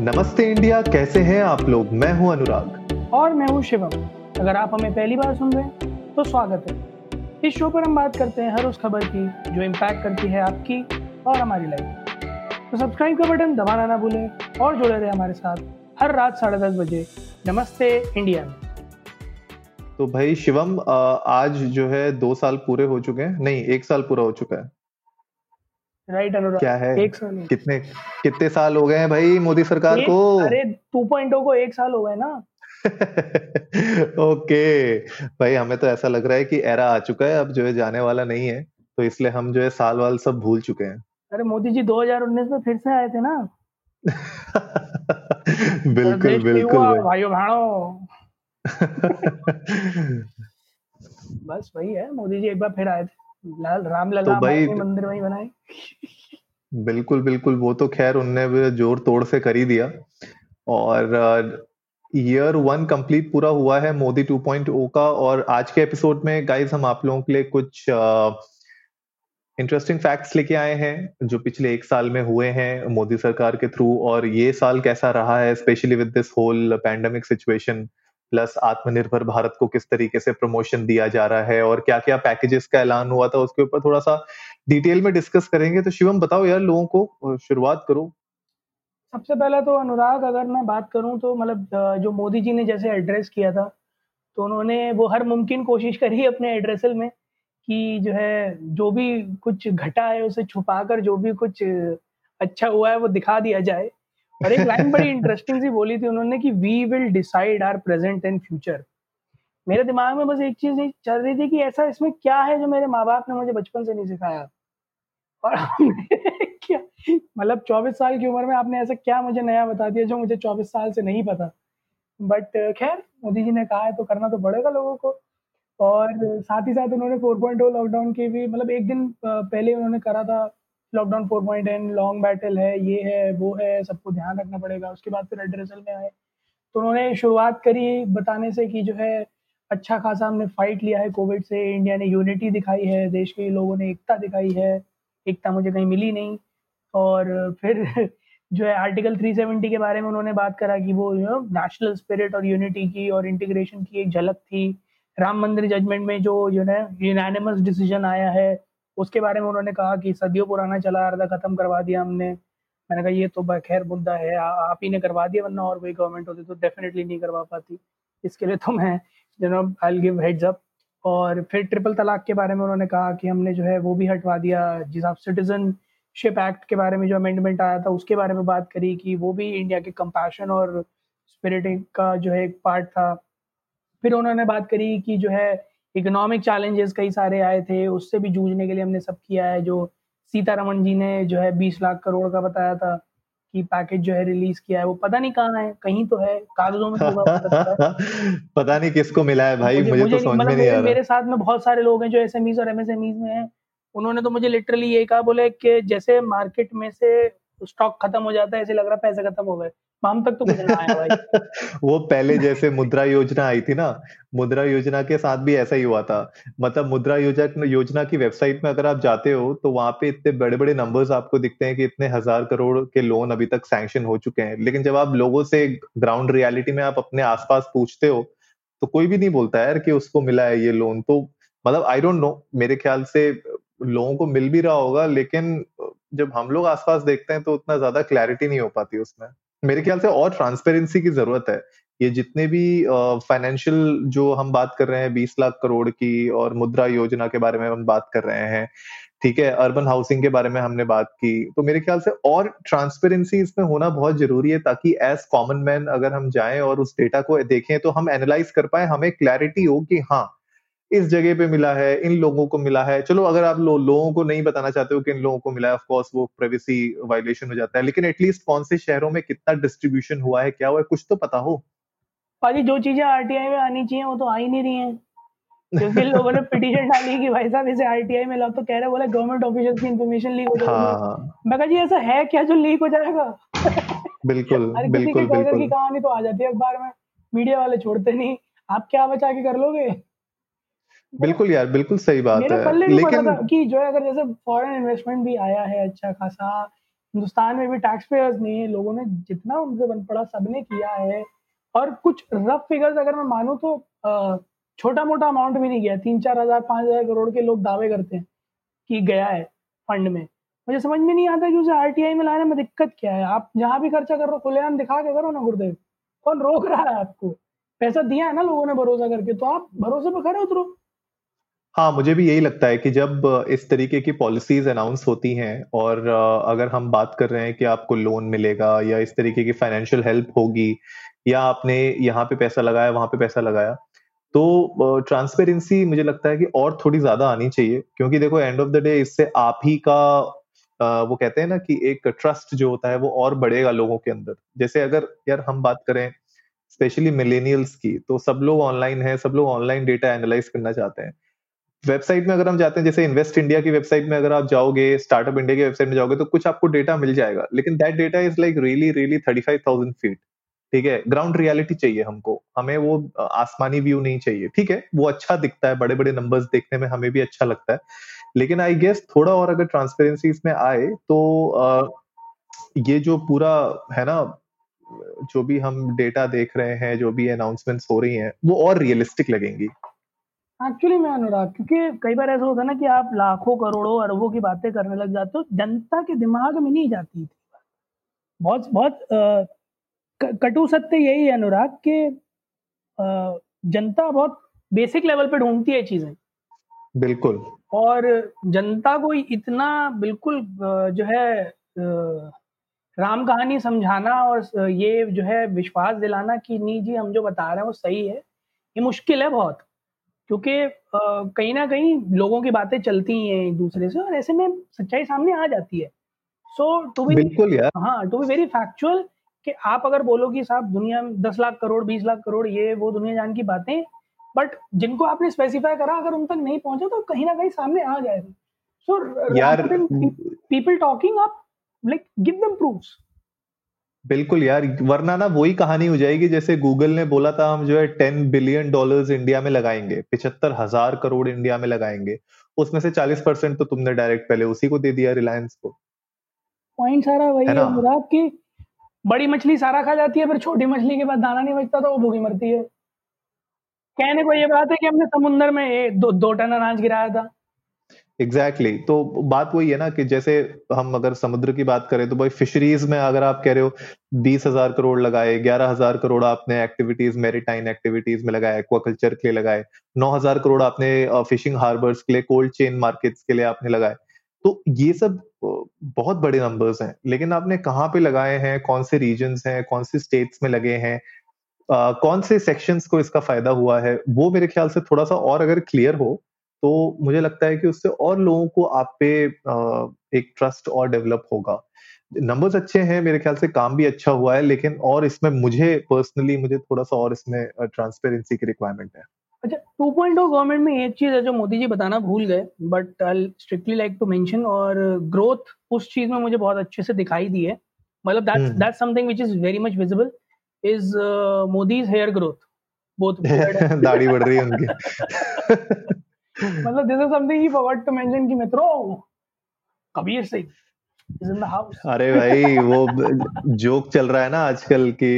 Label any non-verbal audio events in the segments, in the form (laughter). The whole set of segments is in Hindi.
नमस्ते इंडिया कैसे हैं आप लोग? मैं हूँ अनुराग। और मैं हूँ शिवम। अगर आप हमें पहली बार सुन रहे हैं तो स्वागत है। इस शो पर हम बात करते हैं हर उस खबर की जो इम्पैक्ट करती है आपकी और हमारी लाइफ तो सब्सक्राइब का बटन दबाना ना भूलें और जुड़े रहे हमारे साथ हर रात साढ़े दस बजे नमस्ते इंडिया में। तो भाई शिवम आज जो है दो साल पूरे हो चुके हैं? नहीं एक साल पूरा हो चुका है। राइट अनुराग? क्या है? एक साल कितने कितने साल हो गए हैं भाई मोदी सरकार को? अरे टू पॉइंट को एक साल हो गए ना। (laughs) ओके। भाई हमें तो ऐसा लग रहा है कि एरा आ चुका है अब जो है जाने वाला नहीं है तो इसलिए हम जो है साल वाल सब भूल चुके हैं। अरे मोदी जी 2019 में फिर से आए थे ना। (laughs) बिल्कुल बिल्कुल भाइयों भाइयों (laughs) बस वही है मोदी जी एक बार फिर आए थे। लाल राम लला तो भाई मंदिर वही बनाए। बिल्कुल बिल्कुल वो तो खैर उनने ज़ोर तोड़ से कर ही दिया। और ईयर वन कंप्लीट पूरा हुआ है मोदी 2.0 का। और आज के एपिसोड में गाइस हम आप लोगों के लिए कुछ इंटरेस्टिंग फैक्ट्स लेके आए हैं जो पिछले एक साल में हुए हैं मोदी सरकार के थ्रू और ये साल कैसा रहा है specially with this whole pandemic situation plus Aatmanirbhar Bharat को किस तरीके से प्रमोशन दिया जा रहा है और क्या क्या पैकेजेस का ऐलान हुआ था उसके ऊपर थोड़ा सा डिटेल में डिस्कस करेंगे। तो शिवम, बताओ यार लोगों को शुरुआत करो। सबसे पहले तो अनुराग, अगर मैं बात करूँ तो मतलब जो मोदी जी ने जैसे एड्रेस किया था तो उन्होंने वो हर मुमकिन कोशिश करी (laughs) अपने एड्रेसल में कि जो है, जो भी कुछ घटा है उसे छुपाकर, जो भी कुछ अच्छा हुआ है वो दिखा दिया जाए। और एक लाइन बड़ी इंटरेस्टिंग सी बोली थी उन्होंने कि we will decide our present and future मेरे दिमाग में बस एक चीज़ चल रही थी कि ऐसा इसमें क्या है जो मेरे माँ बाप ने मुझे बचपन से नहीं सिखाया? और (laughs) क्या? मतलब चौबीस साल की उम्र में आपने ऐसा क्या मुझे नया बता दिया जो मुझे चौबीस साल से नहीं पता? बट खैर, मोदी जी ने कहा है तो करना तो पड़ेगा लोगों को। और साथ ही साथ उन्होंने फोर पॉइंट लॉकडाउन की भी मतलब एक दिन पहले उन्होंने करा था lockdown four point an long battle है, ये है, वो है, सबको ध्यान रखना पड़ेगा। उसके बाद फिर एड्रेसल में आए। तो उन्होंने शुरुआत करी बताने से कि जो है अच्छा खासा हमने फाइट लिया है कोविड से। इंडिया ने यूनिटी दिखाई है, देश के लोगों ने एकता दिखाई है। एकता मुझे कहीं मिली नहीं। और फिर (laughs) जो है आर्टिकल 370 के बारे में उन्होंने बात करा कि वो यू नो नेशनल स्पिरिट और यूनिटी की और इंटीग्रेशन की एक झलक थी। राम मंदिर जजमेंट में जो यू नो यूनानिमस डिसीज़न आया है उसके बारे में उन्होंने कहा कि सदियों पुराना चला आ रहा था खत्म करवा दिया हमने। मैंने कहा ये तो खैर मुद्दा है आ, आप ही ने करवा दिया वरना और कोई गवर्नमेंट होती तो डेफिनेटली नहीं करवा पाती। इसके लिए तो मैं no I give heads up और फिर ट्रिपल तलाक के बारे में उन्होंने कहा कि हमने जो है वो भी हटवा दिया। जिस आप सिटीजनशिप एक्ट के बारे में जो अमेंडमेंट आया था उसके बारे में बात करी कि वो भी इंडिया के कंपैशन और स्पिरिटिंग का जो है एक पार्ट था। फिर उन्होंने बात करी कि जो है इकोनॉमिक चैलेंजेस कई सारे आए थे उससे भी जूझने के लिए हमने सब किया है जो सीतारमन जी ने जो है बीस लाख करोड़ का बताया था कि पैकेज जो है रिलीज़ किया है वो पता नहीं कहाँ है कहीं तो है कागजों में तो (laughs) पता नहीं किसको मिला है भाई मुझे, मुझे, मुझे तो समझ में मतलब नहीं आ रहा। मेरे साथ में बहुत सारे लोग हैं जो एसएमईज और एमएसएमईज में हैं। उन्होंने तो मुझे लिटरली ये कहा बोले कि जैसे मार्केट में से स्टॉक खत्म हो जाता है, ऐसे लग रहा है पैसे खत्म हो गए। हम तक तो कुछ ना आया भाई। (laughs) वो पहले जैसे मुद्रा योजना आई थी ना, मुद्रा योजना के साथ भी ऐसा ही हुआ था। मतलब मुद्रा योजना योजना की वेबसाइट में अगर आप जाते हो तो वहाँ पे इतने बड़े बड़े नंबर्स आपको दिखते हैं कि इतने हज़ार करोड़ के लोन अभी तक सैंक्शन हो चुके हैं। लेकिन जब आप लोगों से ग्राउंड रियलिटी में आप अपने आसपास पूछते हो तो कोई भी नहीं बोलता यार कि उसको मिला है ये लोन तो मतलब आई डोंट नो मेरे ख्याल से लोगों को मिल भी रहा होगा, लेकिन जब हम लोग आसपास देखते हैं तो उतना ज़्यादा क्लैरिटी नहीं हो पाती उसमें। मेरे ख्याल से और ट्रांसपेरेंसी की ज़रूरत है। ये जितने भी फाइनेंशियल जो हम बात कर रहे हैं, बीस लाख करोड़ की और मुद्रा योजना के बारे में हम बात कर रहे हैं, ठीक है? अर्बन हाउसिंग के बारे में हमने बात की। तो मेरे ख्याल से और ट्रांसपेरेंसी इसमें होना बहुत ज़रूरी है ताकि एज कॉमन मैन अगर हम जाएँ और उस डेटा को देखें तो हम एनालाइज कर पाए, हमें क्लैरिटी हो कि हाँ इस जगह पे मिला है इन लोगों को मिला है। चलो अगर आप लो, लोगों को नहीं बताना चाहते हो कि इन लोगों को मिला है ऑफ़ कोर्स वो प्राइवेसी वायलेशन हो जाता है लेकिन एटलीस्ट कौन से शहरों में कितना डिस्ट्रीब्यूशन हुआ है क्या हुआ है कुछ तो पता हो। पाजी जो चीज़ें आरटीआई में आनी चाहिए वो तो आ ही नहीं रही हैं। क्योंकि लोगों ने पिटीशन डाली कि भाई साहब इसे आरटीआई में लाओ तो कह रहे बोले गवर्नमेंट ऑफिशियल की इन्फॉर्मेशन लीक हो जाएगी। हाँ। मैं कहा जी ऐसा है क्या जो लीक हो जाएगा? बिल्कुल बिल्कुल बिल्कुल की कहानी तो आ जाती है अखबार में। मीडिया वाले छोड़ते नहीं। आप क्या बचा के कर लोगे? बिल्कुल यार बिल्कुल सही बात है। लेकिन कि जो है अगर जैसे फॉरेन इन्वेस्टमेंट भी आया है अच्छा खासा हिंदुस्तान में भी टैक्स पेयर्स ने लोगों ने जितना उनसे बन पड़ा सबने किया है। और कुछ रफ फिगर्स अगर मैं मानूं तो छोटा मोटा अमाउंट भी नहीं गया। तीन चार हज़ार पाँच हज़ार करोड़ के लोग दावे करते हैं कि गया है फंड में। मुझे समझ में नहीं आता कि उसे आरटीआई में लाने में दिक्कत क्या है। आप जहाँ भी खर्चा कर रहे हो खुलेआम दिखा के करो ना गुरुदेव। कौन रोक रहा है आपको? पैसा दिया है ना लोगों ने भरोसा करके तो आप भरोसे पर खड़े उतरो। हाँ मुझे भी यही लगता है कि जब इस तरीके की पॉलिसीज़ अनाउंस होती हैं और अगर हम बात कर रहे हैं कि आपको लोन मिलेगा या इस तरीके की फाइनेंशियल हेल्प होगी या आपने यहाँ पे पैसा लगाया, वहाँ पे पैसा लगाया तो ट्रांसपेरेंसी मुझे लगता है कि और थोड़ी ज़्यादा आनी चाहिए। क्योंकि देखो एंड ऑफ़ द डे इससे आप ही का वो कहते हैं ना कि एक ट्रस्ट जो होता है वो और बढ़ेगा लोगों के अंदर। जैसे अगर, यार हम बात करें स्पेशली मिलेनियल्स की तो सब लोग ऑनलाइन है, सब लोग ऑनलाइन डेटा एनालाइज करना चाहते हैं। वेबसाइट में अगर हम जाते हैं जैसे इन्वेस्ट इंडिया की वेबसाइट में अगर आप जाओगे स्टार्टअप इंडिया की वेबसाइट में जाओगे तो कुछ आपको डेटा मिल जाएगा। लेकिन that data is like really really thirty five thousand feet ठीक है? ग्राउंड रियलिटी चाहिए हमको। हमें वो आसमानी व्यू नहीं चाहिए ठीक है? वो अच्छा दिखता है बड़े बड़े नंबर्स देखने में हमें भी अच्छा लगता है। लेकिन आई गेस थोड़ा और अगर ट्रांसपेरेंसी इसमें आए तो आ, ये जो पूरा है ना जो भी हम डेटा देख रहे हैं जो भी अनाउंसमेंट्स हो रही हैं वो और रियलिस्टिक लगेंगी। एक्चुअली मैं अनुराग क्योंकि कई बार ऐसा होता है ना कि आप लाखों करोड़ों अरबों की बातें करने लग जाते हो जनता के दिमाग में नहीं जाती थी बहुत बहुत कटु सत्य यही है अनुराग कि जनता बहुत बेसिक लेवल पे ढूंढती है चीज़ें। बिल्कुल। और जनता को इतना बिल्कुल जो है राम कहानी समझाना और ये जो है विश्वास दिलाना कि नहीं जी हम जो बता रहे हैं वो सही है ये मुश्किल है बहुत। क्योंकि कहीं ना कहीं लोगों की बातें चलती हैं एक दूसरे से और ऐसे में सच्चाई सामने आ जाती है। सो टू बी बिल्कुल यार। हाँ टू बी वेरी फैक्चुअल कि आप अगर बोलो कि साहब दुनिया में दस लाख करोड़ बीस लाख करोड़ ये वो दुनिया जान की बातें बट जिनको आपने स्पेसिफाई करा अगर उन तक नहीं पहुँचा तो कहीं ना कहीं सामने आ जाएगा। सो यार पीपल टॉकिंग आप लाइक गिव देम प्रूफ्स बिल्कुल यार वरना ना वही कहानी हो जाएगी जैसे गूगल ने बोला था हम जो है टेन बिलियन डॉलर्स इंडिया में लगाएँगे पिछहत्तर हज़ार करोड़ इंडिया में लगाएँगे। उसमें से चालीस परसेंट तो तुमने डायरेक्ट पहले उसी को दे दिया रिलायंस को। पॉइंट सारा वही है, है मुराद की बड़ी मछली सारा खा जाती है फिर छोटी मछली के बाद दाना नहीं बचता तो वो भूखी मरती है। कहने को ये बात है कि हमने समुन्द्र में दो, दो टन अनाज गिराया था। Exactly exactly. तो बात वही है ना कि जैसे हम अगर समुद्र की बात करें तो भाई फिशरीज में अगर आप कह रहे हो बीस हज़ार करोड़ लगाए, ग्यारह हज़ार करोड़ आपने एक्टिविटीज़ मेरीटाइन एक्टिविटीज़ में लगाए एक्वाकल्चर के लिए लगाए, नौ हज़ार करोड़ आपने फिशिंग हार्बर्स के लिए कोल्ड चेन मार्केट्स के लिए आपने लगाए। तो ये सब बहुत बड़े नंबर्स हैं। लेकिन आपने कहाँ पे लगाए हैं? कौन से रीजन हैं? कौन से स्टेट्स में लगे हैं? कौन से सेक्शंस को इसका फ़ायदा हुआ है? वो मेरे ख्याल से थोड़ा सा और अगर क्लियर हो तो मुझे लगता है कि उससे और लोगों को आप पे एक ट्रस्ट और डेवलप होगा। नंबर्स अच्छे हैं मेरे ख्याल से काम भी अच्छा हुआ है लेकिन और इसमें मुझे पर्सनली मुझे थोड़ा सा और इसमें ट्रांसपेरेंसी की रिक्वायरमेंट है। अच्छा टू पॉइंट गवर्नमेंट में एक चीज़ है जो मोदी जी बताना भूल गए but I strictly like to mention और ग्रोथ उस चीज़ में मुझे बहुत अच्छे से दिखाई दी है। मतलब that's that's something which is very much visible is Modi's hair growth both दाढ़ी बढ़ रही है उनकी। (laughs) मतलब this is something he forgot to mention कि मित्रों Kabir Singh is in the house अरे भाई वो जोक चल रहा है ना आजकल कि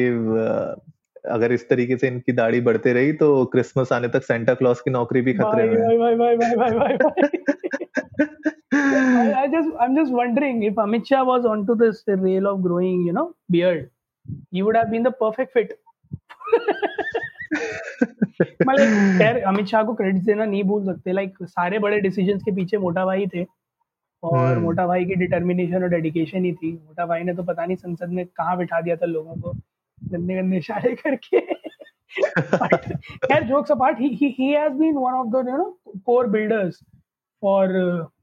अगर इस तरीके से इनकी दाढ़ी बढ़ते रही तो क्रिसमस आने तक सेंटा क्लॉज की नौकरी भी खतरे में भाई भाई भाई भाई भाई भाई I just I'm just wondering if Amit Shah was onto this rail of growing, you know, beard, he would have been the perfect fit. (laughs) मतलब खैर अमित शाह को क्रेडिट देना नहीं भूल सकते। लाइक सारे बड़े डिसीज़न के पीछे मोटा भाई थे। और hmm. मोटा भाई की डिटर्मिनेशन और डेडिकेशन ही थी। मोटा भाई ने तो पता नहीं संसद में कहाँ बिठा दिया था लोगों को। गंदे गंदे इशारे करके। खैर jokes apart he he has been one of the you know core builders for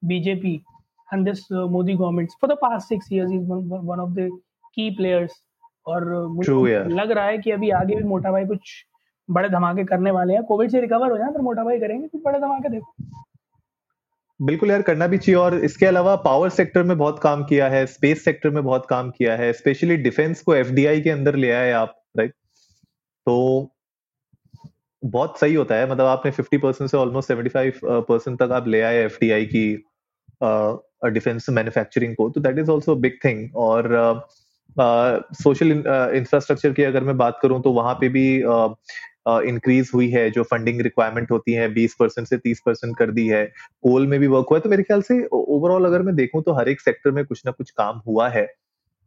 BJP and this Modi government for the past 6 years is one of the key players और मुझे लग रहा है कि अभी आगे भी मोटा भाई कुछ बड़े धमाके करने वाले हैं। कोविड से रिकवर हो जाए फिर मोटा भाई करेंगे। फिर बड़े धमाके देखो। बिल्कुल यार, करना भी चाहिए। और इसके अलावा पावर सेक्टर में बहुत काम किया है स्पेस सेक्टर में बहुत काम किया है। स्पेशली डिफेंस को एफडीआई के अंदर ले आए आप राइट तो बहुत सही होता है। मतलब आपने 50 परसेंट से ऑलमोस्ट 75 परसेंट तक आप ले आए एफडीआई की डिफेंस मैन्युफैक्चरिंग को। तो that is also big thing और सोशल इंफ्रास्ट्रक्चर की अगर मैं बात करूँ तो वहाँ पे भी इंक्रीज हुई है, जो फंडिंग रिक्वायरमेंट होती है 20 परसेंट से 30 परसेंट कर दी है। कोल में भी वर्क हुआ है तो मेरे ख्याल से ओवरऑल अगर मैं देखूँ तो हर एक सेक्टर में कुछ ना कुछ काम हुआ है।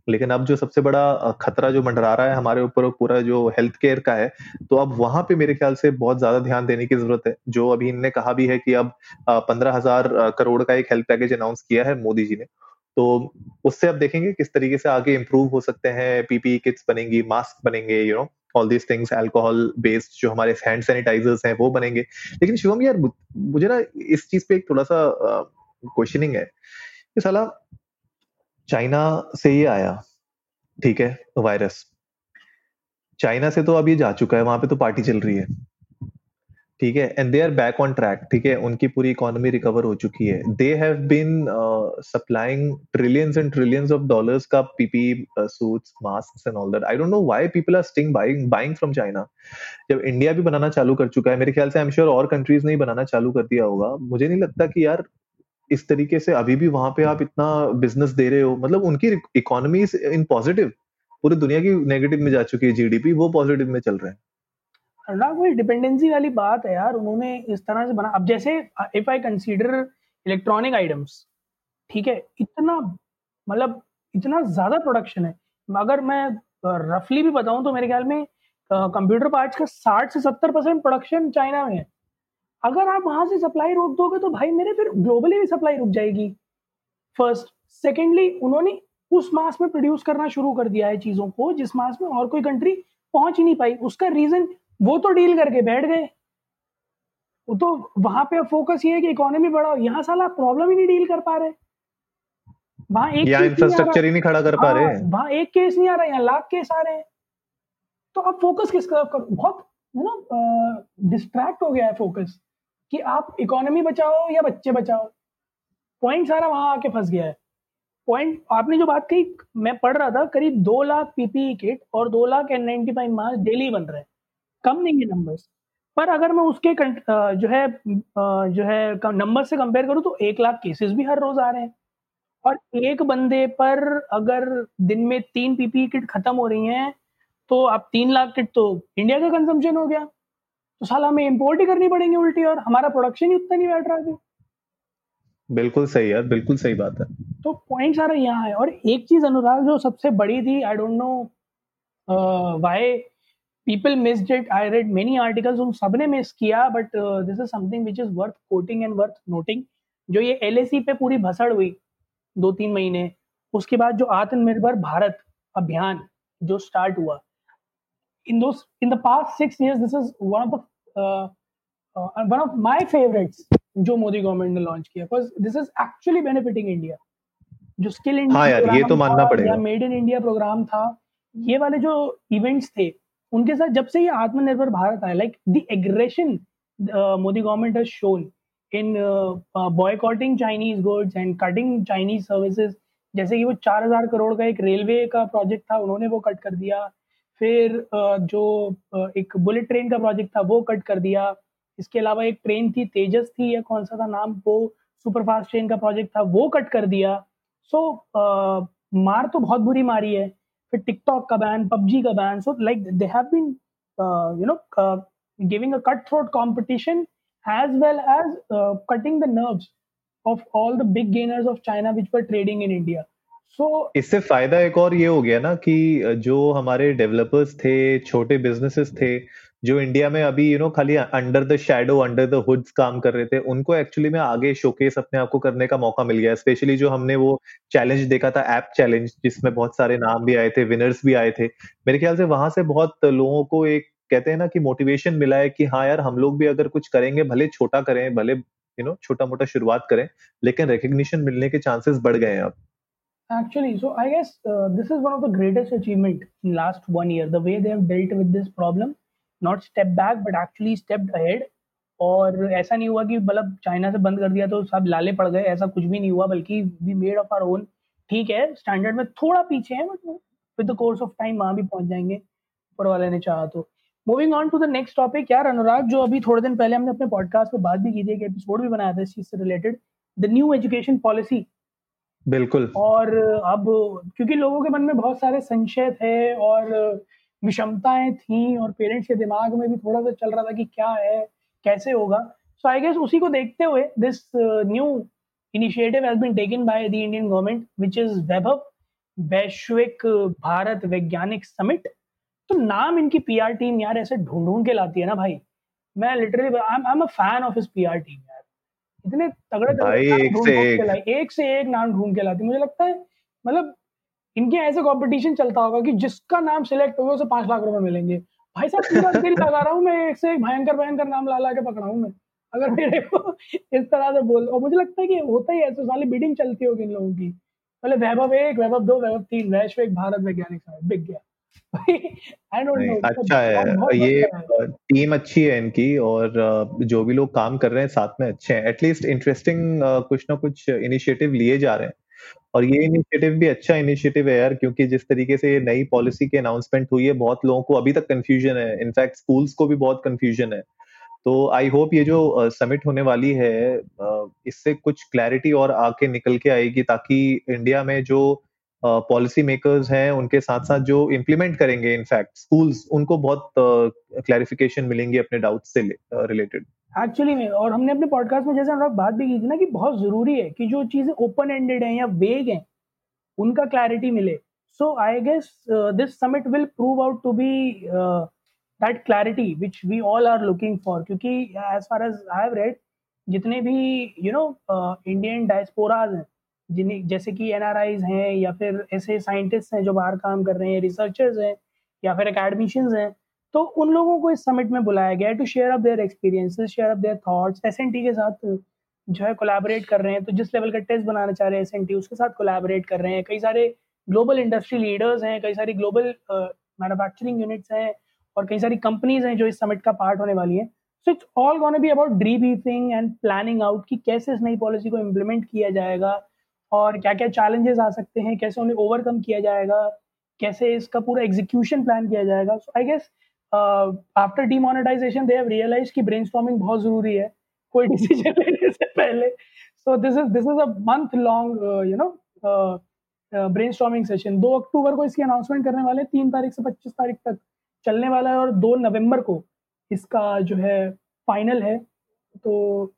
लेकिन अब जो सबसे बड़ा खतरा जो मंडरा रहा है हमारे ऊपर पूरा जो हेल्थ केयर का है तो अब वहाँ पे मेरे ख्याल से बहुत ज़्यादा ध्यान देने की ज़रूरत है। जो अभी इनने कहा भी है कि अब पंद्रह हज़ार करोड़ का एक हेल्थ पैकेज अनाउंस किया है मोदी जी ने। तो उससे अब देखेंगे किस तरीके से आगे इंप्रूव हो सकते हैं पीपी किट्स बनेंगी मास्क बनेंगे you know all these things alcohol based जो हमारे हैंड सैनिटाइजर्स हैं, वो बनेंगे। लेकिन शिवम यार मुझे ना इस चीज़ पे एक थोड़ा सा क्वेश्चनिंग है कि साला चाइना से ये आया, ठीक है वायरस चाइना से तो अब ये जा चुका है, वहाँ पे तो पार्टी चल रही है। ठीक है? And they are back on track ठीक है? उनकी पूरी इकोनॉमी रिकवर हो चुकी है। They have been supplying trillions and trillions of dollars का PP suits mask and all that I don't know why people are sting buying buying from China जब इंडिया भी बनाना चालू कर चुका है, मेरे ख्याल से आई एम श्योर और कंट्रीज़ ने बनाना चालू कर दिया होगा। मुझे नहीं लगता कि यार इस तरीके से अभी भी वहाँ पे आप इतना बिज़नेस दे रहे हो। मतलब उनकी इकोनॉमी इन पॉजिटिव पूरी दुनिया की नेगेटिव में जा चुकी है जीडीपी वो पॉजिटिव में चल रहे हैं। अनुराग वही डिपेंडेंसी वाली बात है यार, उन्होंने इस तरह से बना। अब जैसे if I consider electronic items ठीक है, इतना मतलब इतना ज़्यादा प्रोडक्शन है। अगर मैं रफली भी बताऊँ तो मेरे ख्याल में कंप्यूटर पार्ट्स का साठ से सत्तर परसेंट प्रोडक्शन चाइना में है। अगर आप वहाँ से सप्लाई रोक दोगे तो भाई मेरे फिर ग्लोबली भी सप्लाई रुक जाएगी। फ़र्स्ट सेकेंडली उन्होंने उस मास में प्रोड्यूस करना शुरू कर दिया है चीज़ों को, जिस मास में और कोई कंट्री पहुँच ही नहीं पाई। उसका रीजन वो तो डील करके बैठ गए। वो तो वहाँ पे फोकस ये है कि इकोनॉमी बढ़ाओ। यहाँ साला प्रॉब्लम ही नहीं डील कर पा रहे। वहाँ एक इंफ्रास्ट्रक्चर ही नहीं खड़ा कर पा रहे। हाँ, वहाँ एक केस नहीं आ रहा। यहाँ लाख केस आ रहे हैं। तो अब फोकस किस तरफ़ करो? बहुत है ना डिस्ट्रैक्ट हो गया है फोकस कि आप इकोनॉमी बचाओ या बच्चे बचाओ। पॉइंट सारा वहाँ आके फंस गया है। पॉइंट आपने जो बात कही मैं पढ़ रहा था करीब दो लाख पीपीई किट और दो lakh N ninety five mask daily बन रहे हैं। कम नहीं है नंबर्स पर अगर मैं उसके जो है जो है नंबर से कंपेयर करूँ तो एक लाख केसेस भी हर रोज आ रहे हैं। और एक बंदे पर अगर दिन में तीन पीपी किट खत्म हो रही हैं तो आप तीन लाख किट तो इंडिया का कंजम्पशन हो गया। तो साल हमें इम्पोर्ट ही करनी पड़ेंगी उल्टी और हमारा प्रोडक्शन ही उतना नहीं बैठ रहा अभी। बिल्कुल सही यार बिल्कुल सही बात है। तो पॉइंट सारा यहाँ है। और एक चीज़ अनुराग जो सबसे बड़ी थी I don't know why people missed it. I read many articles. उन सबने मिस किया but this is something which is worth quoting and worth noting जो ये एल पे पूरी भसड़ हुई दो तीन महीने उसके बाद जो आत्मनिर्भर भारत अभियान जो स्टार्ट हुआ। इन दो in the past six years this is one of the one of my favourites जो मोदी गवर्नमेंट ने लॉन्च किया। Because this is actually benefiting India जो स्किल इंडिया हाँ यार ये तो मानना पड़ेगा। मेड इन इंडिया प्रोग्राम था ये वाले जो इवेंट्स थे उनके साथ जब से ये आत्मनिर्भर भारत आया like the aggression Modi government has shown in boycotting Chinese goods and cutting Chinese services जैसे कि वो चार हज़ार करोड़ का एक रेलवे का प्रोजेक्ट था उन्होंने वो कट कर दिया। फिर uh, जो uh, एक बुलेट ट्रेन का प्रोजेक्ट था वो कट कर दिया। इसके अलावा एक ट्रेन थी तेजस थी या कौन सा था नाम वो सुपरफास्ट ट्रेन का प्रोजेक्ट था वो कट कर दिया। सो so, uh, मार तो बहुत बुरी मारी है। फिर टिकटॉक का बैन पबजी का ban so like they have been you know giving a cut throat competition as well as cutting the nerves of all the big gainers of China which were trading in India So, इससे फ़ायदा एक और ये हो गया ना कि uh, जो हमारे डेवलपर्स थे छोटे बिजनेसेस थे जो इंडिया में अभी यू नो खाली under the shadow under the hoods काम कर रहे थे उनको एक्चुअली में आगे शोकेस अपने आप को करने का मौका मिल गया। स्पेशली जो हमने वो चैलेंज देखा था ऐप चैलेंज जिसमें बहुत सारे नाम भी आए थे विनर्स भी आए थे। मेरे ख्याल से वहाँ से बहुत लोगों को एक कहते हैं ना कि मोटिवेशन मिला है कि हाँ यार हम लोग भी अगर कुछ करेंगे भले छोटा करें भले यू नो छोटा मोटा शुरुआत करें लेकिन रिकग्निशन मिलने के चांसेस बढ़ गए हैं अब। Actually, so I guess uh, this is one of the greatest achievement in last one year. The way they have dealt with this problem, not step back but actually step ahead और ऐसा नहीं हुआ कि मतलब चाइना से बंद कर दिया तो सब लाले पड़ गए ऐसा कुछ भी नहीं हुआ बल्कि we made of our own ठीक है स्टैंडर्ड में थोड़ा पीछे है but with the course of time वहाँ भी पहुँच जाएँगे ऊपर वाले ने चाहा तो। Moving on to the next topic यार अनुराग जो अभी थोड़े दिन पहले हमने अपने पॉडकास्ट पे बात भी की थी एक एपिसोड भी बनाया था इस चीज़ से related the new education policy बिल्कुल। और अब क्योंकि लोगों के मन में बहुत सारे संशय थे और विषमताएँ थी और पेरेंट्स के दिमाग में भी थोड़ा-सा चल रहा था कि क्या है, कैसे होगा? सो आई गेस उसी को देखते हुए this new initiative has been taken by the Indian government which is Vaibhav, Vaishwik Bharat Vaigyanik summit. तो नाम इनकी पीआर टीम यार ऐसे ढूँढ-ढूँढ के लाती है ना भाई, मैं literally I am a fan of his PR team यार। इतने एक से के एक। से एक नाम ढूंढ के लाती मुझे लगता है मतलब इनके ऐसे कॉम्पिटिशन चलता होगा कि जिसका नाम सिलेक्ट होगा उसे पाँच लाख रुपए मिलेंगे। भाई साहब पूरा (laughs) दिल लगा रहा हूँ मैं एक से एक भयंकर-भयंकर नाम ला-ला के पकड़ाऊँ मैं। अगर मेरे को इस तरह से बोल और मुझे लगता है कि होता ही ऐसे साली बिडिंग चलती होगी इन लोगों की। पहले वैभव 1, वैभव 2, वैभव 3 वैश्विक भारत वैज्ञानिक समिट बिक गया। अच्छा है। ये है। टीम अच्छी है इनकी और जो भी लोग काम कर रहे हैं साथ में अच्छे हैं। एटलीस्ट इंटरेस्टिंग कुछ ना कुछ इनिशिएटिव लिए जा रहे हैं। और ये इनिशिएटिव भी अच्छा इनिशिएटिव है यार क्योंकि जिस तरीके से ये नई पॉलिसी की अनाउंसमेंट हुई है, बहुत लोगों को अभी तक कन्फ्यूज़न है। इनफैक्ट स्कूल्स को भी बहुत कन्फ्यूज़न है। तो आई होप ये जो समिट होने वाली है इससे कुछ क्लैरिटी और आके निकल के आएगी ताकि इंडिया में जो पॉलिसी मेकर्स हैं, उनके साथ-साथ जो इम्प्लीमेंट करेंगे इनफैक्ट स्कूल्स, उनको बहुत क्लैरिफिकेशन मिलेंगी अपने डाउट्स से रिलेटेड। एक्चुअली में और हमने अपने पॉडकास्ट में जैसे बात भी की थी ना कि बहुत ज़रूरी है कि जो चीज़ें ओपन एंडेड हैं या वेग हैं, उनका क्लैरिटी मिले। So I guess this summit will prove out to be that clarity which we all are looking for क्योंकि as far as I have read जितने भी यू नो इंडियन डायस्पोराज़ हैं, जिन्हें जैसे कि एनआरआईज़ हैं या फिर ऐसे साइंटिस्ट हैं जो बाहर काम कर रहे हैं, रिसर्चर्स हैं या फिर एकेडमिशियंस हैं, तो उन लोगों को इस समिट में बुलाया गया है to share up their experiences, share up their thoughts. S N T के साथ जो है कोलैबोरेट कर रहे हैं, तो जिस लेवल का टेस्ट बनाना चाह रहे हैं एसएनटी उसके साथ कोलैबोरेट कर रहे हैं। कई सारे ग्लोबल इंडस्ट्री लीडर्स हैं, कई सारी ग्लोबल मैन्युफैक्चरिंग यूनिट्स हैं और कई सारी कंपनीज़ हैं जो इस समिट का पार्ट होने वाली है so it's all gonna be about debriefing and planning out कि कैसे इस नई पॉलिसी को इम्प्लीमेंट किया जाएगा और क्या-क्या चैलेंजेस आ सकते हैं, कैसे उन्हें ओवरकम किया जाएगा, कैसे इसका पूरा एग्जीक्यूशन प्लान किया जाएगा। So I guess after demonetisation they have realised कि ब्रेनस्टॉर्मिंग बहुत ज़रूरी है, कोई डिसीज़न लेने से पहले। So this is this is a month long you know a, brainstorming session 2 October को इसकी अनाउंसमेंट करने वाले 3 तारीख से 25 तारीख तक चलने वाला है और 2 नवंबर को इसका जो है फाइनल है। तो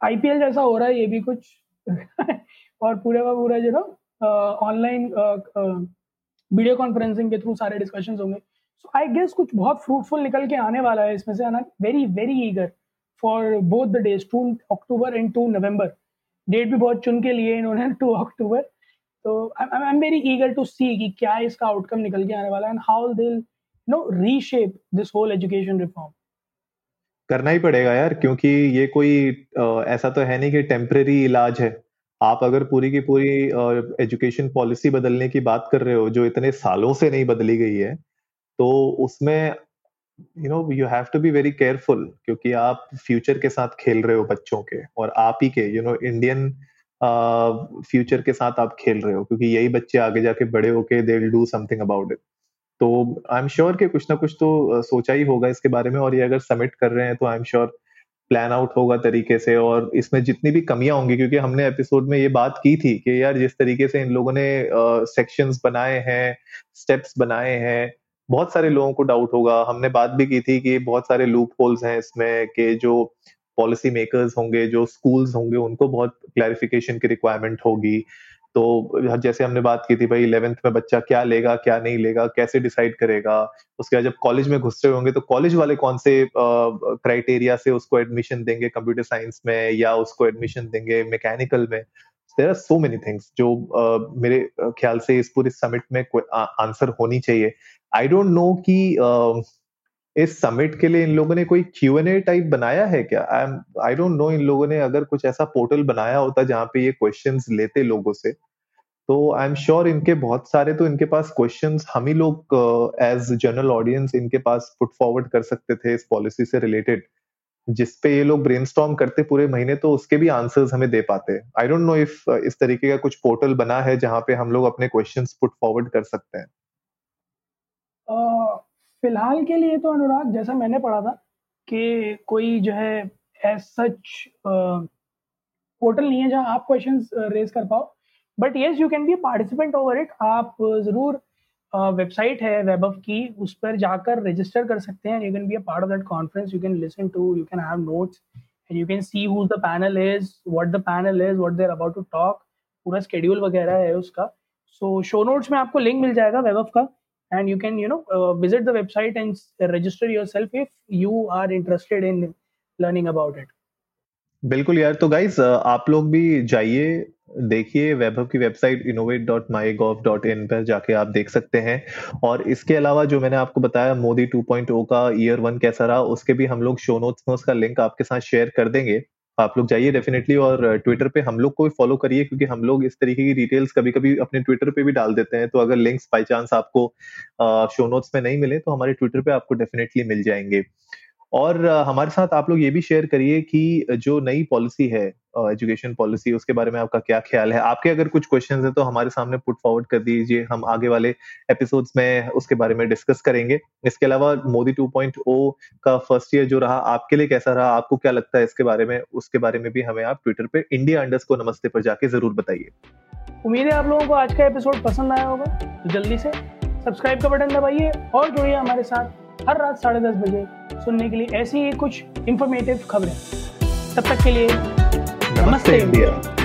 आईपीएल जैसा हो रहा है ये भी कुछ (laughs) और पूरे का पूरा जो ना ऑनलाइन वीडियो कॉन्फ्रेंसिंग के थ्रू सारे डिस्कशंस होंगे। सो आई गेस कुछ बहुत फ्रूटफुल निकल के आने वाला है इसमें से and very very eager for both the days 2 October and 2 November. Date भी बहुत चुन के लिए इन्होंने (laughs) 2 अक्टूबर। तो I am very eager to see कि क्या इसका आउटकम निकल के आने वाला है and how they will you know reshape this whole education reform. करना ही पड़ेगा यार क्योंकि ये कोई अ, ऐसा तो है नहीं कि टेम्परेरी इलाज है। आप अगर पूरी की पूरी एजुकेशन पॉलिसी बदलने की बात कर रहे हो जो इतने सालों से नहीं बदली गई है, तो उसमें you know you have to be very careful क्योंकि आप फ्यूचर के साथ खेल रहे हो बच्चों के और आप ही के यू नो इंडियन फ्यूचर के साथ आप खेल रहे हो क्योंकि यही बच्चे आगे जाके बड़े होके they will do something about it तो आई एम श्योर कि कुछ ना कुछ तो सोचा ही होगा इसके बारे में और ये अगर सबमिट कर रहे हैं तो I am sure plan out होगा तरीके से और इसमें जितनी भी कमियाँ होंगी क्योंकि हमने एपिसोड में ये बात की थी कि यार जिस तरीके से इन लोगों ने सेक्शंस बनाए हैं स्टेप्स बनाए हैं बहुत सारे लोगों को डाउट होगा। हमने बात भी की थी कि बहुत सारे लूप होल्स हैं इसमें कि जो पॉलिसी मेकर्स होंगे जो स्कूल्स होंगे उनको बहुत क्लैरिफिकेशन की रिक्वायरमेंट होगी। तो जैसे हमने बात की थी भाई इलेवेंथ में बच्चा क्या लेगा क्या नहीं लेगा कैसे डिसाइड करेगा? उसके बाद जब कॉलेज में घुस रहे होंगे तो कॉलेज वाले कौन से क्राइटेरिया से उसको एडमिशन देंगे? कंप्यूटर साइंस में या उसको एडमिशन देंगे मैकेनिकल में? There are so many things जो uh, मेरे ख्याल से इस पूरे समिट में आंसर होनी चाहिए। आई डोंट नो कि uh, इस समिट के लिए इन लोगों ने कोई क्यू एन ए टाइप बनाया है क्या? I am I don't know इन लोगों ने अगर कुछ ऐसा पोर्टल बनाया होता जहाँ पे ये क्वेश्चन लेते लोगों से तो आई एम श्योर इनके बहुत सारे तो इनके पास क्वेश्चन हम ही लोग एज जनरल ऑडियंस इनके पास पुट फॉरवर्ड कर सकते थे इस पॉलिसी से रिलेटेड जिसपे ये लोग ब्रेनस्टॉर्म करते पूरे महीने तो उसके भी आंसर्स हमें दे पाते। आई डोंट नो इफ़ इस तरीके का कुछ पोर्टल बना है जहाँ पे हम लोग अपने क्वेश्चन पुट फॉरवर्ड कर सकते हैं। फ़िलहाल के लिए तो अनुराग, जैसा मैंने पढ़ा था कि कोई जो है एज सच पोर्टल नहीं है जहाँ आप क्वेश्चन रेज कर पाओ। But yes you can be participant over it आप ज़रूर वेबसाइट है वेब की उस पर जाकर रजिस्टर कर सकते हैं। You can be a part of that conference you can listen to you can have notes and you can see who the panel is what the panel is what they are about to talk पूरा स्केड्यूल वगैरह है उसका। सो शो नोट्स में आपको लिंक मिल जाएगा वेब का। And you can you know uh, visit the website and register yourself if you are interested in learning about it बिल्कुल यार तो गाइज़ आप लोग भी जाइए देखिए वैभव की वेबसाइट innovate.mygov.in पर जाके आप देख सकते हैं और इसके अलावा जो मैंने आपको बताया मोदी 2.0 का ईयर वन कैसा रहा उसके भी हम लोग शो नोट्स में उसका लिंक आपके साथ शेयर कर देंगे आप लोग जाइए डेफिनेटली और ट्विटर पे हम लोग को भी फॉलो करिए क्योंकि हम लोग इस तरीके की डिटेल्स कभी कभी अपने ट्विटर पे भी डाल देते हैं। तो अगर लिंक्स बाई चांस आपको शो नोट्स में नहीं मिले तो हमारे ट्विटर पे आपको डेफिनेटली मिल जाएँगे। और हमारे साथ आप लोग ये भी शेयर करिए कि जो नई पॉलिसी है एजुकेशन पॉलिसी उसके बारे में आपका क्या ख्याल है? आपके अगर कुछ क्वेश्चंस है तो हमारे सामने पुट फॉरवर्ड कर दीजिए। हम आगे वाले एपिसोड्स में उसके बारे में डिस्कस करेंगे। इसके अलावा मोदी 2.0 का फ़र्स्ट ईयर जो रहा, आपके लिए कैसा रहा? आपको क्या लगता है इसके बारे में? उसके बारे में भी हमें आप ट्विटर पे इंडिया अंडर्स को नमस्ते पर जाके ज़रूर बताइए। उम्मीद है आप लोगों को आज का एपिसोड पसंद आया होगा। तो जल्दी से सब्सक्राइब का बटन दबाइए और जुड़िए हमारे साथ। हर रात साढ़े दस बजे सुनने के लिए ऐसी ही कुछ इंफॉर्मेटिव खबरें। तब तक के लिए नमस्ते। इंडिया।